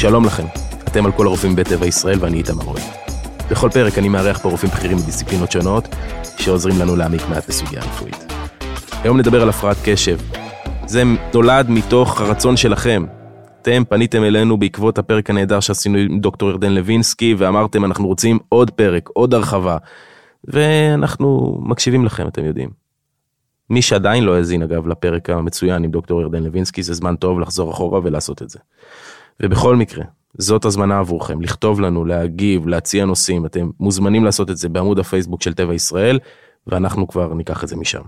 שלום לכם, אתם על כל הרופאים בית טבע ישראל ואני איתמר רועי. בכל פרק אני מארח פה רופאים בכירים בדיסציפלינות שונות, שעוזרים לנו להעמיק מעט בסוגיה רפואית. היום נדבר על הפרעת קשב. זה נולד מתוך הרצון שלכם. אתם פניתם אלינו בעקבות הפרק הנהדר שעשינו עם דוקטור ירדן לוינסקי, ואמרתם אנחנו רוצים עוד פרק, עוד הרחבה. ואנחנו מקשיבים לכם, אתם יודעים. מי שעדיין לא האזין אגב לפרק המצוין עם דוקטור ירדן לוינסקי, זה זמן טוב לחזור אחורה ולעשות את זה. ובכל מקרה, זאת הזמנה עבורכם, לכתוב לנו, להגיב, להציע נושאים, אתם מוזמנים לעשות את זה בעמוד הפייסבוק של טבע ישראל, ואנחנו כבר ניקח את זה משם.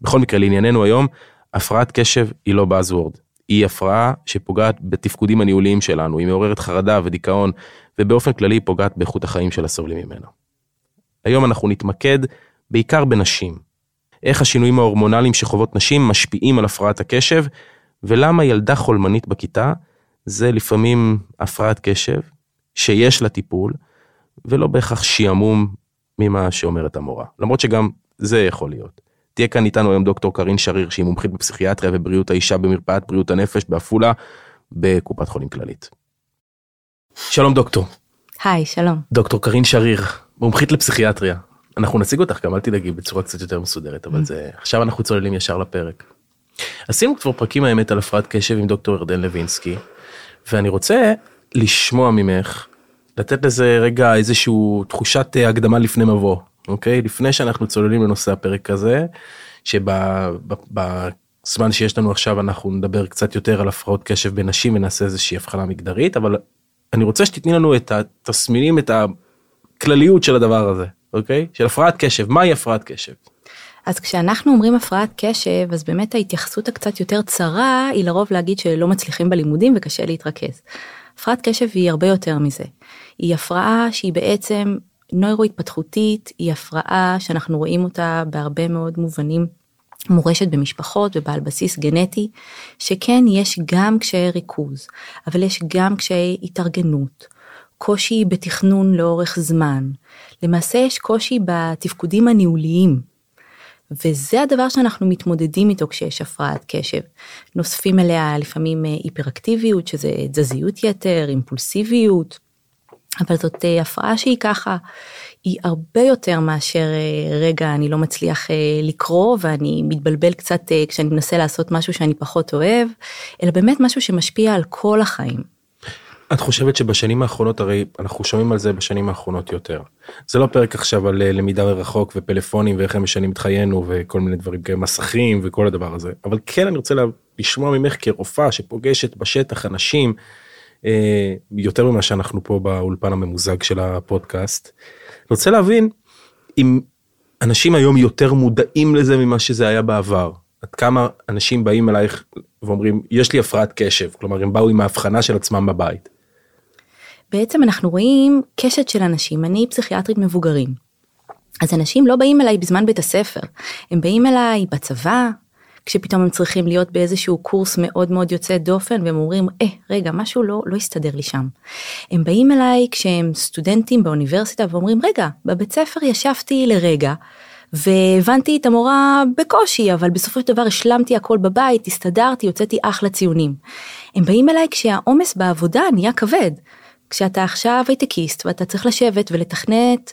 בכל מקרה, לענייננו היום, הפרעת קשב היא לא Buzzword, היא הפרעה שפוגעת בתפקודים הניהוליים שלנו, היא מעוררת חרדה ודיכאון, ובאופן כללי היא פוגעת באיכות החיים של הסובלים ממנה. היום אנחנו נתמקד בעיקר בנשים. איך השינויים ההורמונליים שחוות נשים משפיעים על הפרעת הקשב, ולמה ילדה חולמנית בכיתה זה לפעמים הפרעת קשב שיש לה טיפול, ולא בהכרח שעמום ממה שאומרת המורה. למרות שגם זה יכול להיות. תהיה כאן איתנו היום דוקטור קרין שריר, שהיא מומחית בפסיכיאטריה ובריאות האישה במרפאת בריאות הנפש בעפולה, בקופת חולים כללית. שלום דוקטור. היי, שלום. דוקטור קרין שריר, מומחית לפסיכיאטריה. אנחנו נציג אותך גם, אל תדאגי, בצורה קצת יותר מסודרת, אבל זה, עכשיו אנחנו צוללים ישר לפרק. עשינו כבר פרקים האמת על הפרעת קשב עם דוקטור ירדן לוינסקי, ואני רוצה לשמוע ממך, לתת לזה רגע איזשהו תחושת אה, הקדמה לפני מבוא, אוקיי? לפני שאנחנו צוללים לנושא הפרק הזה, שבזמן שיש לנו עכשיו אנחנו נדבר קצת יותר על הפרעות קשב בנשים ונעשה איזושהי הבחנה מגדרית, אבל אני רוצה שתתני לנו את התסמינים, את הכלליות של הדבר הזה, אוקיי? של הפרעת קשב, מהי הפרעת קשב? אז כשאנחנו אומרים הפרעת קשב, אז באמת ההתייחסות הקצת יותר צרה היא לרוב להגיד שלא מצליחים בלימודים וקשה להתרכז. הפרעת קשב היא הרבה יותר מזה. היא הפרעה שהיא בעצם נוירו-התפתחותית, היא הפרעה שאנחנו רואים אותה בהרבה מאוד מובנים מורשת במשפחות ובעל בסיס גנטי, שכן יש גם קשיי ריכוז, אבל יש גם קשיי התארגנות, קושי בתכנון לאורך זמן. למעשה יש קושי בתפקודים הניהוליים וזה הדבר שאנחנו מתמודדים איתו כשיש הפרעת קשב. נוספים אליה לפעמים אה, היפראקטיביות, שזה תזזיות יתר, אימפולסיביות, אבל זאת אה, הפרעה שהיא ככה, היא הרבה יותר מאשר אה, רגע אני לא מצליח לקרוא ואני מתבלבל קצת כשאני מנסה לעשות משהו שאני פחות אוהב, אלא באמת משהו שמשפיע על כל החיים. את חושבת שבשנים האחרונות הרי אנחנו שומעים על זה בשנים האחרונות יותר. זה לא פרק עכשיו על אה, למידה מרחוק ופלאפונים ואיך הם משנים את חיינו וכל מיני דברים כאלה מסכים וכל הדבר הזה אבל כן אני רוצה לשמוע ממך כרופאה שפוגשת בשטח אנשים אה, יותר ממה שאנחנו פה באולפן הממוזג של הפודקאסט. אני רוצה להבין אם אנשים היום יותר מודעים לזה ממה שזה היה בעבר. עד כמה אנשים באים אלייך ואומרים יש לי הפרעת קשב כלומר הם באו עם ההבחנה של עצמם בבית. בעצם אנחנו רואים קשת של אנשים, אני פסיכיאטרית מבוגרים. אז אנשים לא באים אליי בזמן בית הספר, הם באים אליי בצבא, כשפתאום הם צריכים להיות באיזשהו קורס מאוד מאוד יוצא דופן והם אומרים, אה, רגע, משהו לא, לא הסתדר לי שם. הם באים אליי כשהם סטודנטים באוניברסיטה ואומרים, רגע, בבית ספר ישבתי לרגע. והבנתי את המורה בקושי, אבל בסופו של דבר השלמתי הכל בבית, הסתדרתי, הוצאתי אחלה ציונים. הם באים אליי כשהעומס בעבודה נהיה כבד. כשאתה עכשיו הייטקיסט ואתה צריך לשבת ולתכנת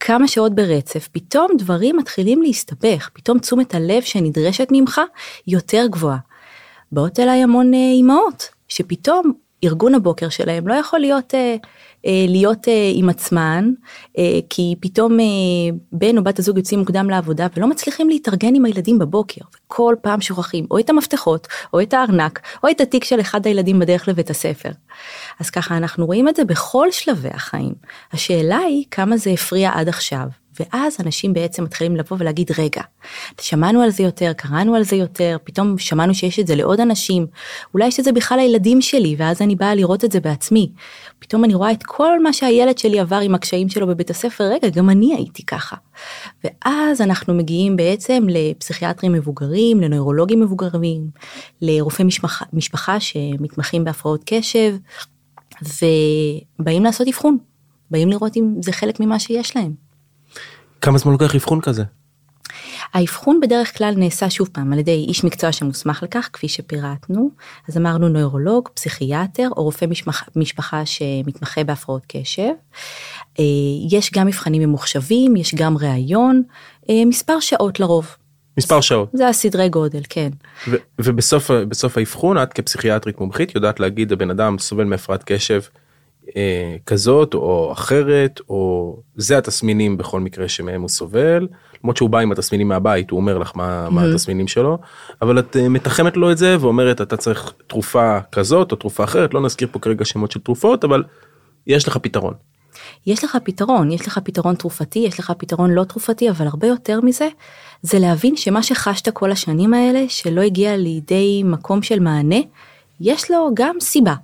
כמה שעות ברצף, פתאום דברים מתחילים להסתבך, פתאום תשומת הלב שנדרשת ממך יותר גבוהה. באות אליי המון אה, אימהות, שפתאום ארגון הבוקר שלהם לא יכול להיות אה, אה, להיות אה, עם עצמן כי פתאום בן או בת הזוג יוצאים מוקדם לעבודה ולא מצליחים להתארגן עם הילדים בבוקר וכל פעם שוכחים או את המפתחות או את הארנק או את התיק של אחד הילדים בדרך לבית הספר. אז ככה אנחנו רואים את זה בכל שלבי החיים. השאלה היא כמה זה הפריע עד עכשיו ואז אנשים בעצם מתחילים לבוא ולהגיד רגע, שמענו על זה יותר, קראנו על זה יותר, פתאום שמענו שיש את זה לעוד אנשים, אולי שזה בכלל הילדים שלי ואז אני באה לראות את זה בעצמי. פתאום אני רואה את כל מה שהילד שלי עבר עם הקשיים שלו בבית הספר, רגע, גם אני הייתי ככה. ואז אנחנו מגיעים בעצם לפסיכיאטרים מבוגרים, לנוירולוגים מבוגרים, לרופאי משפחה, משפחה שמתמחים בהפרעות קשב, ובאים לעשות אבחון, באים לראות אם זה חלק ממה שיש להם. כמה זמן לוקח אבחון כזה? האבחון בדרך כלל נעשה שוב פעם על ידי איש מקצוע שמוסמך לכך, כפי שפירטנו. אז אמרנו נוירולוג, פסיכיאטר או רופא משפחה, משפחה שמתמחה בהפרעות קשב. אה, יש גם מבחנים ממוחשבים, יש גם ראיון, אה, מספר שעות לרוב. מספר שעות. זה הסדרי גודל, כן. ו- ובסוף האבחון את כפסיכיאטרית מומחית יודעת להגיד הבן אדם סובל מהפרעת קשב אה, כזאת או אחרת או זה התסמינים בכל מקרה שמהם הוא סובל למרות שהוא בא עם התסמינים מהבית הוא אומר לך מה, mm-hmm. מה התסמינים שלו אבל את אה, מתחמת לו את זה ואומרת אתה צריך תרופה כזאת או תרופה אחרת לא נזכיר פה כרגע שמות של תרופות אבל יש לך פתרון. יש לך פתרון, יש לך פתרון תרופתי, יש לך פתרון לא תרופתי, אבל הרבה יותר מזה, זה להבין שמה שחשת כל השנים האלה, שלא הגיע לידי מקום של מענה, יש לו גם סיבה.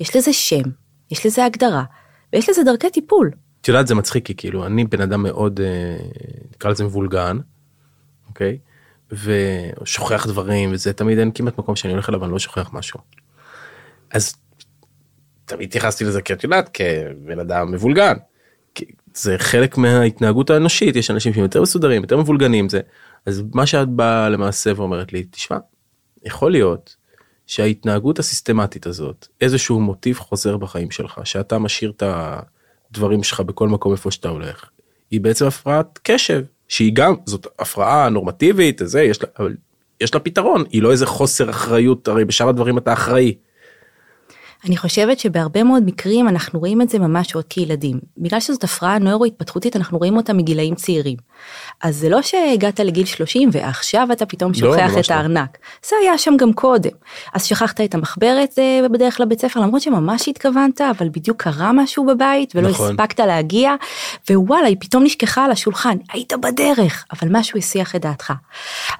יש לזה שם, יש לזה הגדרה, ויש לזה דרכי טיפול. את יודעת זה מצחיק כי כאילו אני בן אדם מאוד אה, נקרא לזה מבולגן, אוקיי? ושוכח דברים וזה תמיד אין כמעט מקום שאני הולך אליו אני לא שוכח משהו. אז תמיד התייחסתי לזה כי את יודעת כבן אדם מבולגן. זה חלק מההתנהגות האנושית יש אנשים שהם יותר מסודרים יותר מבולגנים זה אז מה שאת באה למעשה ואומרת לי תשמע יכול להיות שההתנהגות הסיסטמטית הזאת איזשהו מוטיב חוזר בחיים שלך שאתה משאיר את הדברים שלך בכל מקום איפה שאתה הולך היא בעצם הפרעת קשב שהיא גם זאת הפרעה נורמטיבית זה יש לה יש לה פתרון היא לא איזה חוסר אחריות הרי בשאר הדברים אתה אחראי. אני חושבת שבהרבה מאוד מקרים אנחנו רואים את זה ממש עוד כילדים. בגלל שזאת הפרעה נוירו-התפתחותית אנחנו רואים אותה מגילאים צעירים. אז זה לא שהגעת לגיל 30 ועכשיו אתה פתאום לא, שוכח לא, את הארנק. זה היה שם גם קודם. אז שכחת את המחברת אה, בדרך לבית ספר למרות שממש התכוונת אבל בדיוק קרה משהו בבית ולא נכון. הספקת להגיע ווואלה היא פתאום נשכחה על השולחן היית בדרך אבל משהו הסיח את דעתך.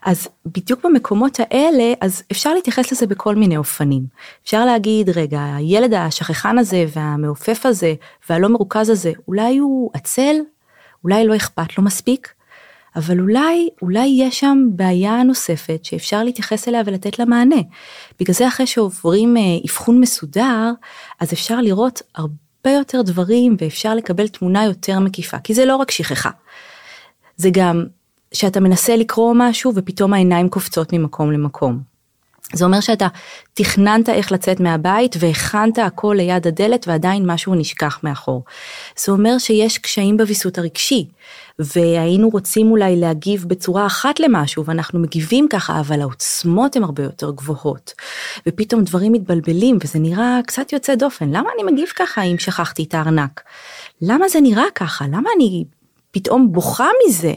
אז בדיוק במקומות האלה אז אפשר להתייחס לזה בכל מיני אופנים. אפשר להגיד רגע הילד השכחן הזה והמעופף הזה והלא מרוכז הזה אולי הוא עצל אולי לא אכפת לו מספיק, אבל אולי, אולי יש שם בעיה נוספת שאפשר להתייחס אליה ולתת לה מענה. בגלל זה אחרי שעוברים אה, אבחון מסודר, אז אפשר לראות הרבה יותר דברים ואפשר לקבל תמונה יותר מקיפה, כי זה לא רק שכחה. זה גם שאתה מנסה לקרוא משהו ופתאום העיניים קופצות ממקום למקום. זה אומר שאתה תכננת איך לצאת מהבית והכנת הכל ליד הדלת ועדיין משהו נשכח מאחור. זה אומר שיש קשיים בוויסות הרגשי והיינו רוצים אולי להגיב בצורה אחת למשהו ואנחנו מגיבים ככה אבל העוצמות הן הרבה יותר גבוהות. ופתאום דברים מתבלבלים וזה נראה קצת יוצא דופן. למה אני מגיב ככה אם שכחתי את הארנק? למה זה נראה ככה? למה אני פתאום בוכה מזה.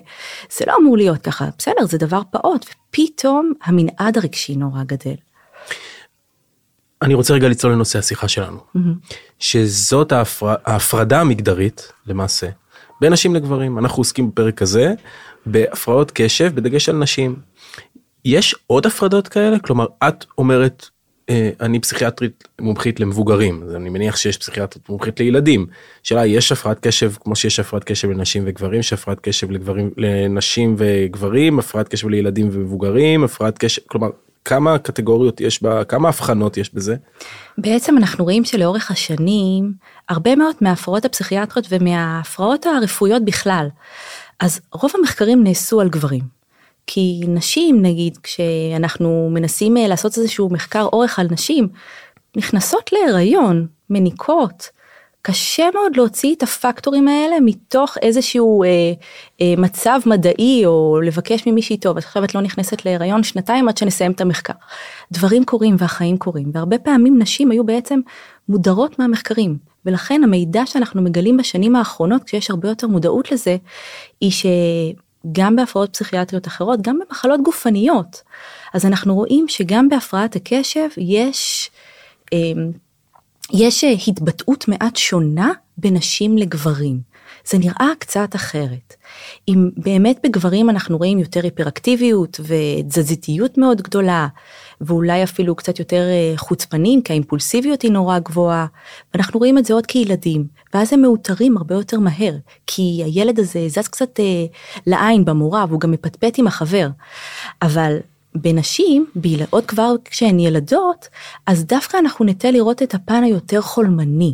זה לא אמור להיות ככה, בסדר, זה דבר פעוט, ופתאום המנעד הרגשי נורא גדל. אני רוצה רגע לצלול לנושא השיחה שלנו, mm-hmm. שזאת ההפר... ההפרדה המגדרית למעשה בין נשים לגברים. אנחנו עוסקים בפרק הזה בהפרעות קשב בדגש על נשים. יש עוד הפרדות כאלה? כלומר, את אומרת אני פסיכיאטרית מומחית למבוגרים אז אני מניח שיש פסיכיאטרית מומחית לילדים שאלה יש הפרעת קשב כמו שיש הפרעת קשב לנשים וגברים יש הפרעת קשב לגברים לנשים וגברים הפרעת קשב לילדים ומבוגרים הפרעת קשב כלומר כמה קטגוריות יש בה כמה הבחנות יש בזה. בעצם אנחנו רואים שלאורך השנים הרבה מאוד מההפרעות הפסיכיאטריות ומההפרעות הרפואיות בכלל אז רוב המחקרים נעשו על גברים כי נשים נגיד כשאנחנו מנסים אה, לעשות איזשהו מחקר אורך על נשים נכנסות להיריון מניקות קשה מאוד להוציא את הפקטורים האלה מתוך איזשהו אה, אה, מצב מדעי או לבקש ממישהי טוב את חושבת לא נכנסת להיריון שנתיים עד שנסיים את המחקר. דברים קורים והחיים קורים והרבה פעמים נשים היו בעצם מודרות מהמחקרים ולכן המידע שאנחנו מגלים בשנים האחרונות כשיש הרבה יותר מודעות לזה היא. גם בהפרעות פסיכיאטריות אחרות, גם במחלות גופניות. אז אנחנו רואים שגם בהפרעת הקשב יש, אמ, יש התבטאות מעט שונה בין נשים לגברים. זה נראה קצת אחרת. אם באמת בגברים אנחנו רואים יותר היפראקטיביות ותזזיתיות מאוד גדולה, ואולי אפילו קצת יותר אה, חוצפנים, כי האימפולסיביות היא נורא גבוהה, ואנחנו רואים את זה עוד כילדים, ואז הם מאותרים הרבה יותר מהר, כי הילד הזה זז קצת אה, לעין במורה, והוא גם מפטפט עם החבר. אבל בנשים, עוד כבר כשהן ילדות, אז דווקא אנחנו נטה לראות את הפן היותר חולמני.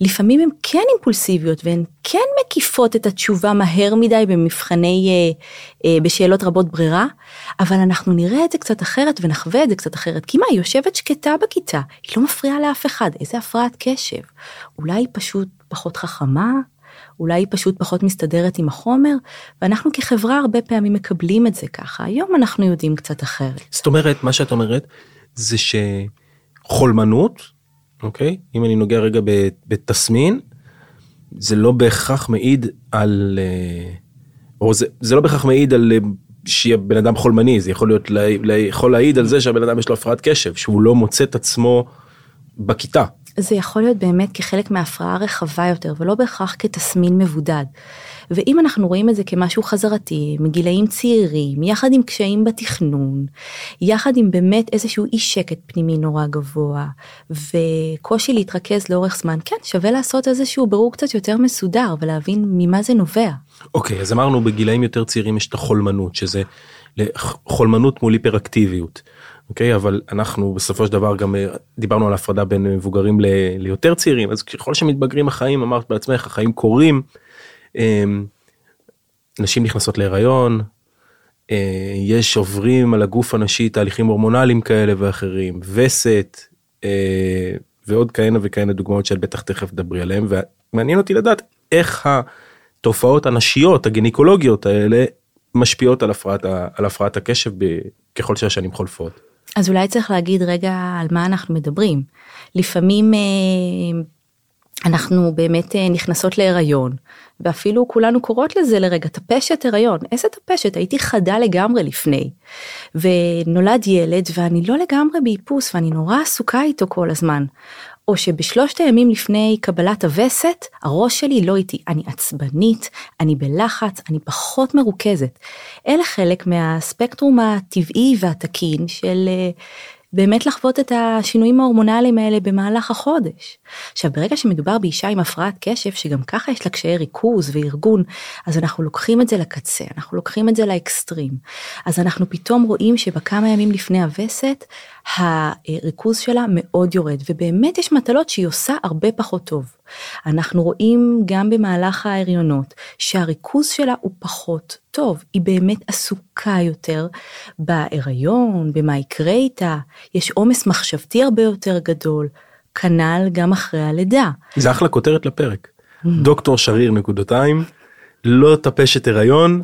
לפעמים הן כן אימפולסיביות והן כן מקיפות את התשובה מהר מדי במבחני, אה, אה, בשאלות רבות ברירה, אבל אנחנו נראה את זה קצת אחרת ונחווה את זה קצת אחרת. כי מה, היא יושבת שקטה בכיתה, היא לא מפריעה לאף אחד, איזה הפרעת קשב. אולי היא פשוט פחות חכמה, אולי היא פשוט פחות מסתדרת עם החומר, ואנחנו כחברה הרבה פעמים מקבלים את זה ככה, היום אנחנו יודעים קצת אחרת. זאת אומרת, מה שאת אומרת, זה שחולמנות, אוקיי? אם אני נוגע רגע בתסמין, זה לא בהכרח מעיד על, אה, או זה, זה לא בהכרח מעיד על אה, שיהיה בן אדם חולמני, זה יכול להיות, יכול להעיד על זה שהבן אדם יש לו הפרעת קשב, שהוא לא מוצא את עצמו בכיתה. זה יכול להיות באמת כחלק מהפרעה רחבה יותר ולא בהכרח כתסמין מבודד. ואם אנחנו רואים את זה כמשהו חזרתי, מגילאים צעירים, יחד עם קשיים בתכנון, יחד עם באמת איזשהו אי שקט פנימי נורא גבוה, וקושי להתרכז לאורך זמן, כן, שווה לעשות איזשהו ברור קצת יותר מסודר ולהבין ממה זה נובע. אוקיי, okay, אז אמרנו בגילאים יותר צעירים יש את החולמנות, שזה חולמנות מול היפראקטיביות. אוקיי אבל אנחנו בסופו של דבר גם אה, דיברנו על הפרדה בין מבוגרים ל, ליותר צעירים אז ככל שמתבגרים החיים אמרת בעצמך החיים קורים. אמ, נשים נכנסות להיריון אה, יש עוברים על הגוף הנשי תהליכים הורמונליים כאלה ואחרים וסת אה, ועוד כהנה וכהנה דוגמאות שאת בטח תכף תדברי עליהם ומעניין אותי לדעת איך התופעות הנשיות הגניקולוגיות האלה משפיעות על הפרעת, על הפרעת הקשב ככל שהשנים חולפות. אז אולי צריך להגיד רגע על מה אנחנו מדברים. לפעמים אה, אנחנו באמת אה, נכנסות להיריון, ואפילו כולנו קוראות לזה לרגע טפשת הריון. איזה טפשת? הייתי חדה לגמרי לפני. ונולד ילד ואני לא לגמרי באיפוס ואני נורא עסוקה איתו כל הזמן. או שבשלושת הימים לפני קבלת הווסת, הראש שלי לא איתי, אני עצבנית, אני בלחץ, אני פחות מרוכזת. אלה חלק מהספקטרום הטבעי והתקין של אה, באמת לחוות את השינויים ההורמונליים האלה במהלך החודש. עכשיו ברגע שמדובר באישה עם הפרעת קשב שגם ככה יש לה קשיי ריכוז וארגון אז אנחנו לוקחים את זה לקצה אנחנו לוקחים את זה לאקסטרים אז אנחנו פתאום רואים שבכמה ימים לפני הווסת הריכוז שלה מאוד יורד ובאמת יש מטלות שהיא עושה הרבה פחות טוב. אנחנו רואים גם במהלך ההריונות שהריכוז שלה הוא פחות טוב, היא באמת עסוקה יותר בהיריון, במה יקרה איתה, יש עומס מחשבתי הרבה יותר גדול, כנ"ל גם אחרי הלידה. זה אחלה כותרת לפרק. Mm. דוקטור שריר נקודתיים, לא טפשת הריון,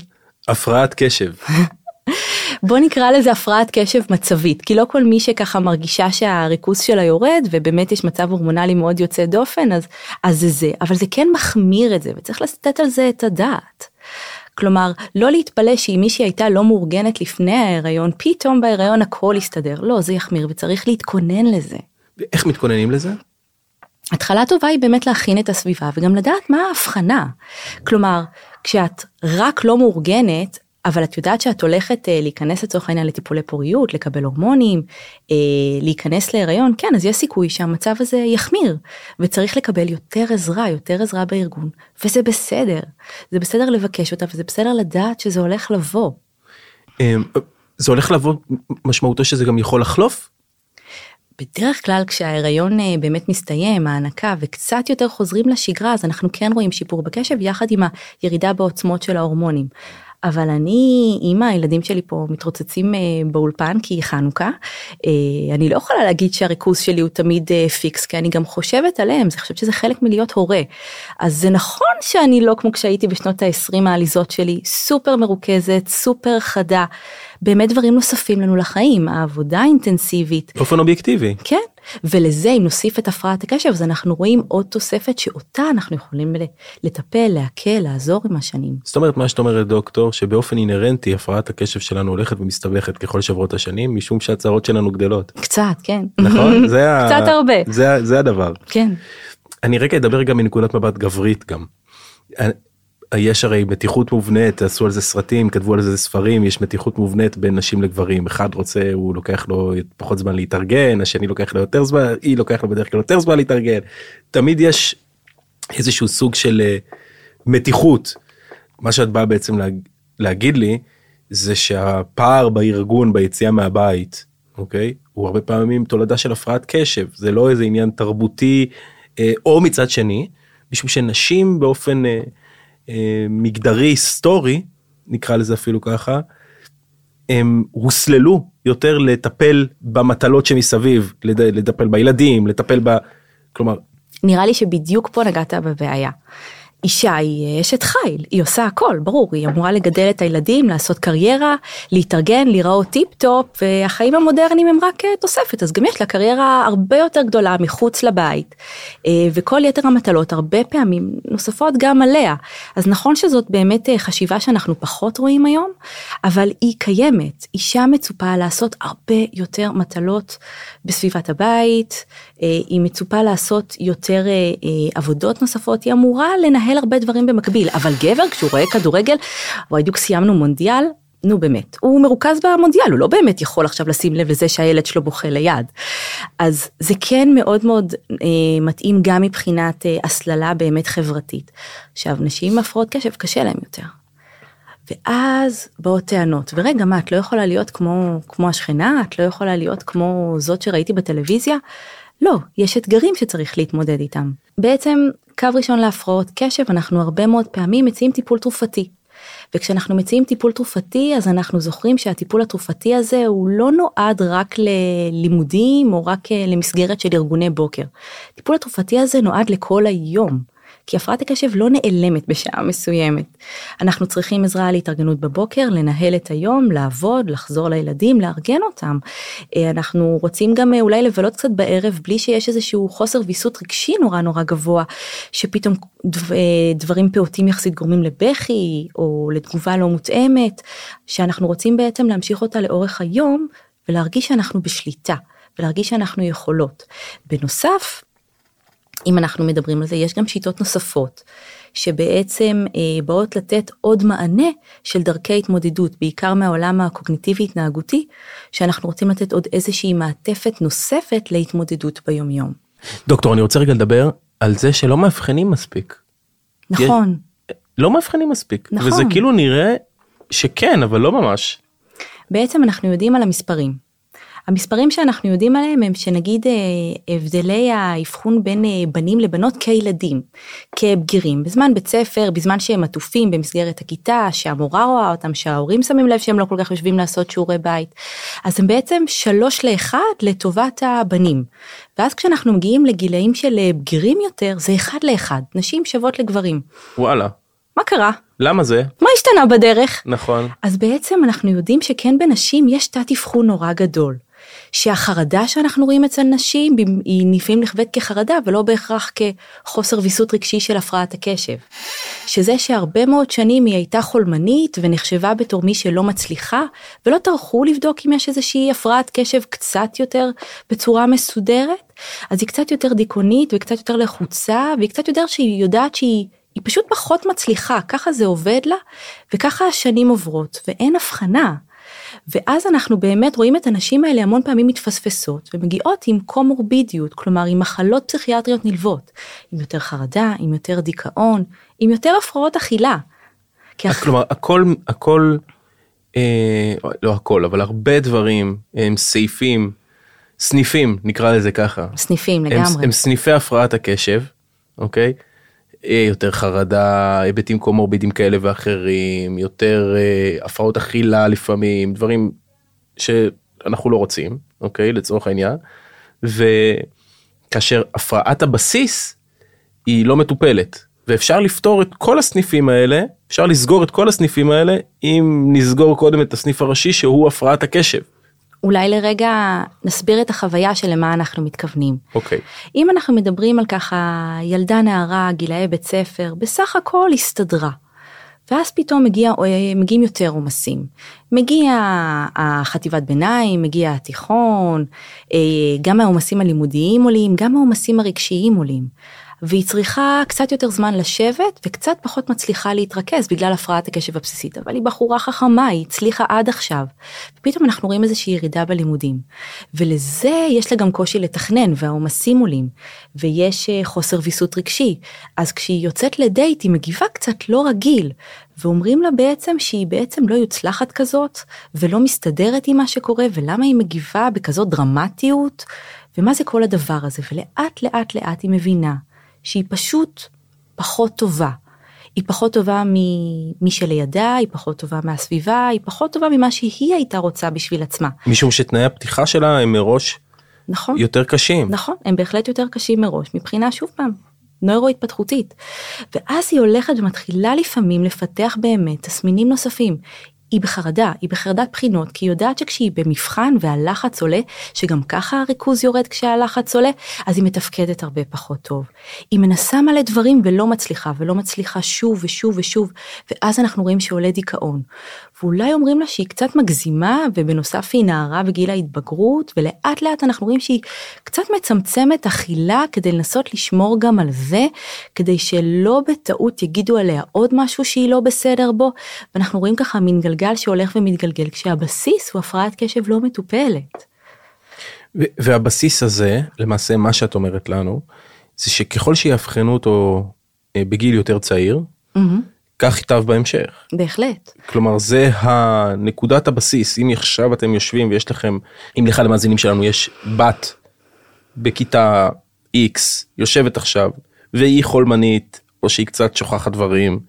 הפרעת קשב. בוא נקרא לזה הפרעת קשב מצבית כי לא כל מי שככה מרגישה שהריכוז שלה יורד ובאמת יש מצב הורמונלי מאוד יוצא דופן אז אז זה זה אבל זה כן מחמיר את זה וצריך לתת על זה את הדעת. כלומר לא להתפלא שאם מישהי הייתה לא מאורגנת לפני ההיריון פתאום בהיריון הכל יסתדר לא זה יחמיר וצריך להתכונן לזה. איך מתכוננים לזה? התחלה טובה היא באמת להכין את הסביבה וגם לדעת מה ההבחנה. כלומר כשאת רק לא מאורגנת אבל את יודעת שאת הולכת אה, להיכנס לצורך העניין לטיפולי פוריות, לקבל הורמונים, אה, להיכנס להיריון, כן, אז יש סיכוי שהמצב הזה יחמיר, וצריך לקבל יותר עזרה, יותר עזרה בארגון, וזה בסדר. זה בסדר לבקש אותה, וזה בסדר לדעת שזה הולך לבוא. אמ, זה הולך לבוא, משמעותו שזה גם יכול לחלוף? בדרך כלל כשההיריון אה, באמת מסתיים, ההנקה וקצת יותר חוזרים לשגרה, אז אנחנו כן רואים שיפור בקשב יחד עם הירידה בעוצמות של ההורמונים. אבל אני אימא הילדים שלי פה מתרוצצים אה, באולפן כי חנוכה אה, אני לא יכולה להגיד שהריכוז שלי הוא תמיד אה, פיקס כי אני גם חושבת עליהם אני חושבת שזה חלק מלהיות הורה אז זה נכון שאני לא כמו כשהייתי בשנות ה-20 העליזות שלי סופר מרוכזת סופר חדה באמת דברים נוספים לנו לחיים העבודה האינטנסיבית באופן אובייקטיבי כן ולזה אם נוסיף את הפרעת הקשב אז אנחנו רואים עוד תוספת שאותה אנחנו יכולים לטפל להקל לעזור עם השנים. זאת אומרת מה שאת אומרת דוקטור שבאופן אינהרנטי הפרעת הקשב שלנו הולכת ומסתבכת ככל שעברות השנים משום שהצהרות שלנו גדלות. קצת כן. נכון? זה קצת ה... הרבה. זה, זה הדבר. כן. אני רגע אדבר גם מנקודת מבט גברית גם. יש הרי מתיחות מובנית עשו על זה סרטים כתבו על זה ספרים יש מתיחות מובנית בין נשים לגברים. אחד רוצה הוא לוקח לו פחות זמן להתארגן השני לוקח לו יותר זמן היא לוקח לו בדרך כלל יותר זמן להתארגן. תמיד יש איזשהו סוג של אה, מתיחות. מה שאת באה בעצם לה, להגיד לי זה שהפער בארגון ביציאה מהבית אוקיי? הוא הרבה פעמים תולדה של הפרעת קשב. זה לא איזה עניין תרבותי אה, או מצד שני, משום שנשים באופן אה, מגדרי היסטורי, נקרא לזה אפילו ככה, הם הוסללו יותר לטפל במטלות שמסביב, לטפל בילדים, לטפל ב... כלומר, נראה לי שבדיוק פה נגעת בבעיה. אישה היא אשת חיל, היא עושה הכל, ברור, היא אמורה לגדל את הילדים, לעשות קריירה, להתארגן, להיראות טיפ טופ, והחיים המודרניים הם רק אה, תוספת, אז גם יש לה קריירה הרבה יותר גדולה מחוץ לבית, אה, וכל יתר המטלות הרבה פעמים נוספות גם עליה. אז נכון שזאת באמת אה, חשיבה שאנחנו פחות רואים היום, אבל היא קיימת, אישה מצופה לעשות הרבה יותר מטלות בסביבת הבית, היא מצופה לעשות יותר עבודות נוספות, היא אמורה לנהל הרבה דברים במקביל, אבל גבר כשהוא רואה כדורגל, בדיוק סיימנו מונדיאל, נו באמת, הוא מרוכז במונדיאל, הוא לא באמת יכול עכשיו לשים לב לזה שהילד שלו בוכה ליד. אז זה כן מאוד מאוד אה, מתאים גם מבחינת אה, הסללה באמת חברתית. עכשיו, נשים עם הפרעות קשב קשה להם יותר. ואז באות טענות, ורגע מה, את לא יכולה להיות כמו, כמו השכנה? את לא יכולה להיות כמו זאת שראיתי בטלוויזיה? לא, יש אתגרים שצריך להתמודד איתם. בעצם קו ראשון להפרעות קשב אנחנו הרבה מאוד פעמים מציעים טיפול תרופתי. וכשאנחנו מציעים טיפול תרופתי אז אנחנו זוכרים שהטיפול התרופתי הזה הוא לא נועד רק ללימודים או רק אה, למסגרת של ארגוני בוקר. טיפול התרופתי הזה נועד לכל היום. כי הפרעת הקשב לא נעלמת בשעה מסוימת. אנחנו צריכים עזרה להתארגנות בבוקר, לנהל את היום, לעבוד, לחזור לילדים, לארגן אותם. אה, אנחנו רוצים גם אה, אולי לבלות קצת בערב בלי שיש איזשהו חוסר ויסות רגשי נורא נורא גבוה, שפתאום אה, דברים פעוטים יחסית גורמים לבכי או לתגובה לא מותאמת, שאנחנו רוצים בעצם להמשיך אותה לאורך היום ולהרגיש שאנחנו בשליטה. ולהרגיש שאנחנו יכולות. בנוסף, אם אנחנו מדברים על זה, יש גם שיטות נוספות, שבעצם אה, באות לתת עוד מענה של דרכי התמודדות, בעיקר מהעולם הקוגניטיבי התנהגותי, שאנחנו רוצים לתת עוד איזושהי מעטפת נוספת להתמודדות ביומיום. דוקטור, אני רוצה רגע לדבר על זה שלא מאבחנים מספיק. נכון. יש, לא מאבחנים מספיק. נכון. וזה כאילו נראה שכן, אבל לא ממש. בעצם אנחנו יודעים על המספרים. המספרים שאנחנו יודעים עליהם הם שנגיד אה, הבדלי האבחון בין אה, בנים לבנות כילדים, כבגירים, בזמן בית ספר, בזמן שהם עטופים במסגרת הכיתה, שהמורה רואה אותם, שההורים שמים לב שהם לא כל כך יושבים לעשות שיעורי בית, אז הם בעצם שלוש לאחד לטובת הבנים. ואז כשאנחנו מגיעים לגילאים של אה, בגירים יותר, זה אחד לאחד, נשים שוות לגברים. וואלה. מה קרה? למה זה? מה השתנה בדרך? נכון. אז בעצם אנחנו יודעים שכן בנשים יש תת אבחון נורא גדול. שהחרדה שאנחנו רואים אצל נשים היא לפעמים נחווית כחרדה ולא בהכרח כחוסר ויסות רגשי של הפרעת הקשב. שזה שהרבה מאוד שנים היא הייתה חולמנית ונחשבה בתור מי שלא מצליחה ולא טרחו לבדוק אם יש איזושהי הפרעת קשב קצת יותר בצורה מסודרת אז היא קצת יותר דיכאונית וקצת יותר לחוצה והיא קצת יותר שהיא יודעת שהיא היא פשוט פחות מצליחה ככה זה עובד לה וככה השנים עוברות ואין הבחנה ואז אנחנו באמת רואים את הנשים האלה המון פעמים מתפספסות ומגיעות עם קומורבידיות, כלומר עם מחלות פסיכיאטריות נלוות, עם יותר חרדה, עם יותר דיכאון, עם יותר הפרעות אכילה. כלומר הכל, הכל, אה, לא הכל, אבל הרבה דברים הם סעיפים, סניפים נקרא לזה ככה. סניפים לגמרי. הם, הם סניפי הפרעת הקשב, אוקיי? אה, יותר חרדה, היבטים קומורבידים כאלה ואחרים, יותר אה, הפרעות אכילה לפעמים, דברים שאנחנו לא רוצים, אוקיי? לצורך העניין. וכאשר הפרעת הבסיס היא לא מטופלת, ואפשר לפתור את כל הסניפים האלה, אפשר לסגור את כל הסניפים האלה, אם נסגור קודם את הסניף הראשי שהוא הפרעת הקשב. אולי לרגע נסביר את החוויה של למה אנחנו מתכוונים. אוקיי. Okay. אם אנחנו מדברים על ככה ילדה נערה גילאי בית ספר בסך הכל הסתדרה. ואז פתאום מגיע, אה, מגיעים יותר עומסים. מגיע החטיבת ביניים, מגיע התיכון, אה, גם העומסים הלימודיים עולים, גם העומסים הרגשיים עולים. והיא צריכה קצת יותר זמן לשבת וקצת פחות מצליחה להתרכז בגלל הפרעת הקשב הבסיסית. אבל היא בחורה חכמה היא הצליחה עד עכשיו. ופתאום אנחנו רואים איזושהי ירידה בלימודים. ולזה יש לה גם קושי לתכנן והעומסים עולים. ויש אה, חוסר ויסות רגשי. אז כשהיא יוצאת לדייט היא מגיבה קצת לא רגיל. ואומרים לה בעצם שהיא בעצם לא יוצלחת כזאת ולא מסתדרת עם מה שקורה ולמה היא מגיבה בכזאת דרמטיות? ומה זה כל הדבר הזה? ולאט לאט לאט היא מבינה שהיא פשוט פחות טובה. היא פחות טובה ממי שלידה, היא פחות טובה מהסביבה, היא פחות טובה ממה שהיא הייתה רוצה בשביל עצמה. משום שתנאי הפתיחה שלה הם מראש נכון. יותר קשים. נכון, הם בהחלט יותר קשים מראש, מבחינה שוב פעם, נוירו-התפתחותית. ואז היא הולכת ומתחילה לפעמים לפתח באמת תסמינים נוספים. היא בחרדה, היא בחרדת בחינות, כי היא יודעת שכשהיא במבחן והלחץ עולה, שגם ככה הריכוז יורד כשהלחץ עולה, אז היא מתפקדת הרבה פחות טוב. היא מנסה מלא דברים ולא מצליחה, ולא מצליחה שוב ושוב ושוב, ואז אנחנו רואים שעולה דיכאון. ואולי אומרים לה שהיא קצת מגזימה, ובנוסף היא נערה בגיל ההתבגרות, ולאט לאט אנחנו רואים שהיא קצת מצמצמת אכילה כדי לנסות לשמור גם על זה, כדי שלא בטעות יגידו עליה עוד משהו שהיא לא בסדר בו, ואנחנו רואים ככה מין גלגל שהולך ומתגלגל, כשהבסיס הוא הפרעת קשב לא מטופלת. והבסיס הזה, למעשה מה שאת אומרת לנו, זה שככל שיאבחנו אותו אה, בגיל יותר צעיר, mm-hmm. כך ייטב בהמשך. בהחלט. כלומר זה הנקודת הבסיס אם עכשיו אתם יושבים ויש לכם אם לאחד המאזינים שלנו יש בת בכיתה x יושבת עכשיו והיא חולמנית או שהיא קצת שוכחת דברים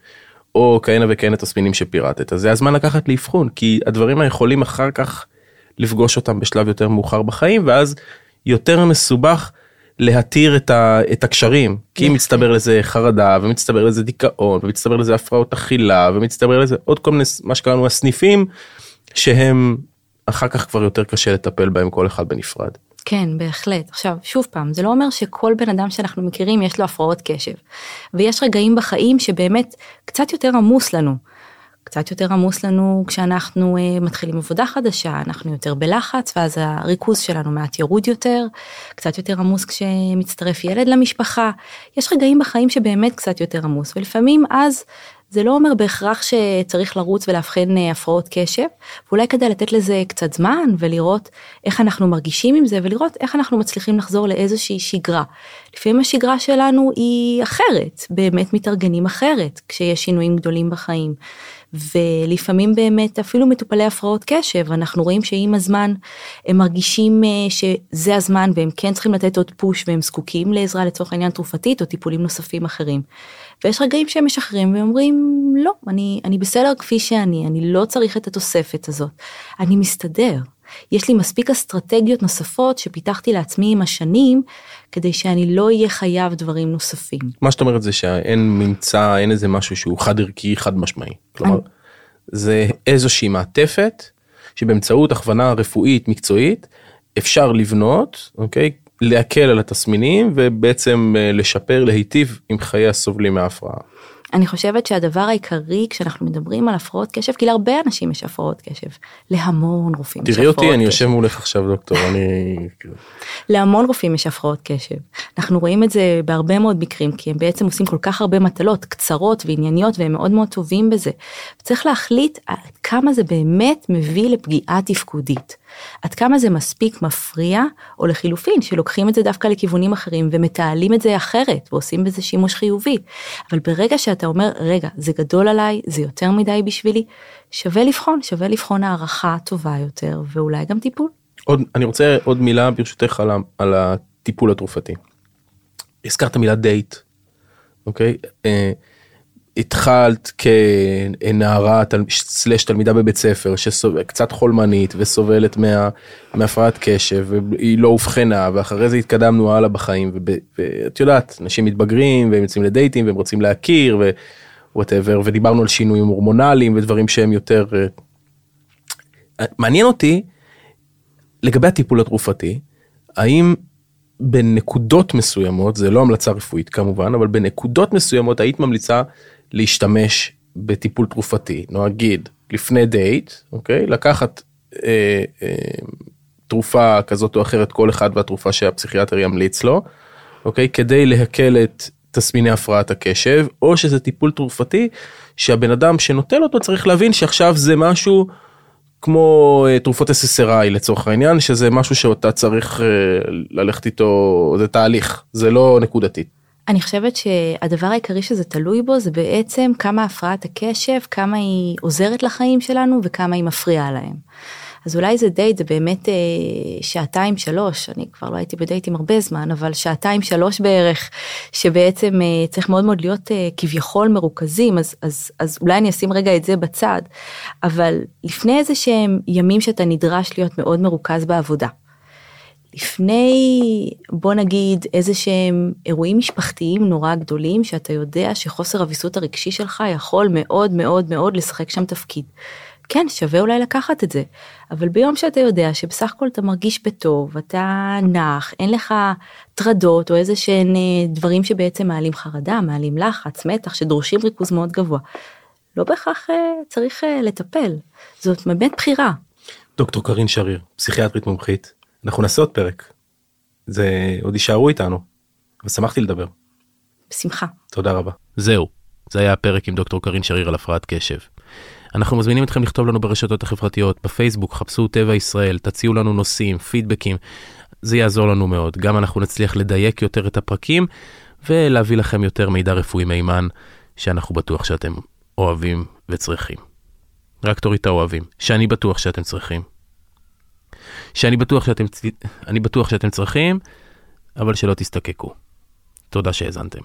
או כהנה וכהנה תסמינים שפירטת אז זה הזמן לקחת לאבחון כי הדברים האלה יכולים אחר כך לפגוש אותם בשלב יותר מאוחר בחיים ואז יותר מסובך להתיר את, ה, את הקשרים כי אם מצטבר לזה חרדה ומצטבר לזה דיכאון ומצטבר לזה הפרעות אכילה ומצטבר לזה עוד כל מיני מה שקראנו הסניפים שהם אחר כך כבר יותר קשה לטפל בהם כל אחד בנפרד. כן בהחלט עכשיו שוב פעם זה לא אומר שכל בן אדם שאנחנו מכירים יש לו הפרעות קשב ויש רגעים בחיים שבאמת קצת יותר עמוס לנו. קצת יותר עמוס לנו כשאנחנו uh, מתחילים עבודה חדשה, אנחנו יותר בלחץ ואז הריכוז שלנו מעט ירוד יותר, קצת יותר עמוס כשמצטרף ילד למשפחה, יש רגעים בחיים שבאמת קצת יותר עמוס ולפעמים אז זה לא אומר בהכרח שצריך לרוץ ולאבחן uh, הפרעות קשב, ואולי כדאי לתת לזה קצת זמן ולראות איך אנחנו מרגישים עם זה ולראות איך אנחנו מצליחים לחזור לאיזושהי שגרה. לפעמים השגרה שלנו היא אחרת, באמת מתארגנים אחרת כשיש שינויים גדולים בחיים. ולפעמים באמת אפילו מטופלי הפרעות קשב אנחנו רואים שעם הזמן הם מרגישים אה, שזה הזמן והם כן צריכים לתת עוד פוש והם זקוקים לעזרה לצורך העניין תרופתית או טיפולים נוספים אחרים. ויש רגעים שהם משחררים ואומרים לא אני אני בסדר כפי שאני אני לא צריך את התוספת הזאת אני מסתדר. יש לי מספיק אסטרטגיות נוספות שפיתחתי לעצמי עם השנים כדי שאני לא אהיה חייב דברים נוספים. מה שאת אומרת זה שאין ממצא אין איזה משהו שהוא חד ערכי חד משמעי. כלומר אני... זה איזושהי מעטפת שבאמצעות הכוונה רפואית מקצועית אפשר לבנות אוקיי להקל על התסמינים ובעצם אה, לשפר להיטיב עם חיי הסובלים מההפרעה. אני חושבת שהדבר העיקרי כשאנחנו מדברים על הפרעות קשב כי להרבה אנשים יש הפרעות קשב להמון רופאים תראי אותי אני יושב מולך עכשיו דוקטור אני להמון רופאים יש הפרעות קשב אנחנו רואים את זה בהרבה מאוד מקרים כי הם בעצם עושים כל כך הרבה מטלות קצרות וענייניות והם מאוד מאוד טובים בזה. צריך להחליט כמה זה באמת מביא לפגיעה תפקודית. עד כמה זה מספיק מפריע, או לחילופין, שלוקחים את זה דווקא לכיוונים אחרים ומתעלים את זה אחרת ועושים בזה שימוש חיובי. אבל ברגע שאתה אומר, רגע, זה גדול עליי, זה יותר מדי בשבילי, שווה לבחון, שווה לבחון הערכה טובה יותר, ואולי גם טיפול. עוד, אני רוצה עוד מילה ברשותך על, על הטיפול התרופתי. הזכרת מילה דייט, אוקיי? אה, התחלת כנערה סלש תלמידה בבית ספר שקצת חולמנית וסובלת מה, מהפרעת קשב והיא לא אובחנה ואחרי זה התקדמנו הלאה בחיים ואת יודעת אנשים מתבגרים והם יוצאים לדייטים והם רוצים להכיר ו whatever ודיברנו על שינויים הורמונליים ודברים שהם יותר אה, מעניין אותי לגבי הטיפול התרופתי האם בנקודות מסוימות זה לא המלצה רפואית כמובן אבל בנקודות מסוימות היית ממליצה להשתמש בטיפול תרופתי, נגיד לפני דייט, אוקיי? לקחת אה, אה, תרופה כזאת או אחרת, כל אחד והתרופה שהפסיכיאטר ימליץ לו, אוקיי? כדי להקל את תסמיני הפרעת הקשב, או שזה טיפול תרופתי שהבן אדם שנוטל אותו צריך להבין שעכשיו זה משהו כמו אה, תרופות SSRI לצורך העניין, שזה משהו שאתה צריך אה, ללכת איתו, זה תהליך, זה לא נקודתית. אני חושבת שהדבר העיקרי שזה תלוי בו זה בעצם כמה הפרעת הקשב, כמה היא עוזרת לחיים שלנו וכמה היא מפריעה להם. אז אולי זה דייט זה באמת אה, שעתיים שלוש, אני כבר לא הייתי בדייטים הרבה זמן, אבל שעתיים שלוש בערך, שבעצם אה, צריך מאוד מאוד להיות אה, כביכול מרוכזים, אז, אז, אז אולי אני אשים רגע את זה בצד, אבל לפני איזה שהם ימים שאתה נדרש להיות מאוד מרוכז בעבודה. לפני בוא נגיד איזה שהם אירועים משפחתיים נורא גדולים שאתה יודע שחוסר הוויסות הרגשי שלך יכול מאוד מאוד מאוד לשחק שם תפקיד. כן שווה אולי לקחת את זה אבל ביום שאתה יודע שבסך הכל אתה מרגיש בטוב אתה נח אין לך טרדות או איזה שהן אה, דברים שבעצם מעלים חרדה מעלים לחץ מתח שדורשים ריכוז מאוד גבוה. לא בהכרח אה, צריך אה, לטפל זאת באמת בחירה. דוקטור קרין שריר פסיכיאטרית מומחית אנחנו נעשה עוד פרק. זה עוד יישארו איתנו. ושמחתי לדבר. בשמחה. תודה רבה. זהו, זה היה הפרק עם דוקטור קרין שריר על הפרעת קשב. אנחנו מזמינים אתכם לכתוב לנו ברשתות החברתיות, בפייסבוק, חפשו טבע ישראל, תציעו לנו נושאים, פידבקים. זה יעזור לנו מאוד. גם אנחנו נצליח לדייק יותר את הפרקים ולהביא לכם יותר מידע רפואי מהימן שאנחנו בטוח שאתם אוהבים וצריכים. רק תוריד את האוהבים, שאני בטוח שאתם צריכים. שאני בטוח שאתם, אני בטוח שאתם צריכים, אבל שלא תזדקקו. תודה שהאזנתם.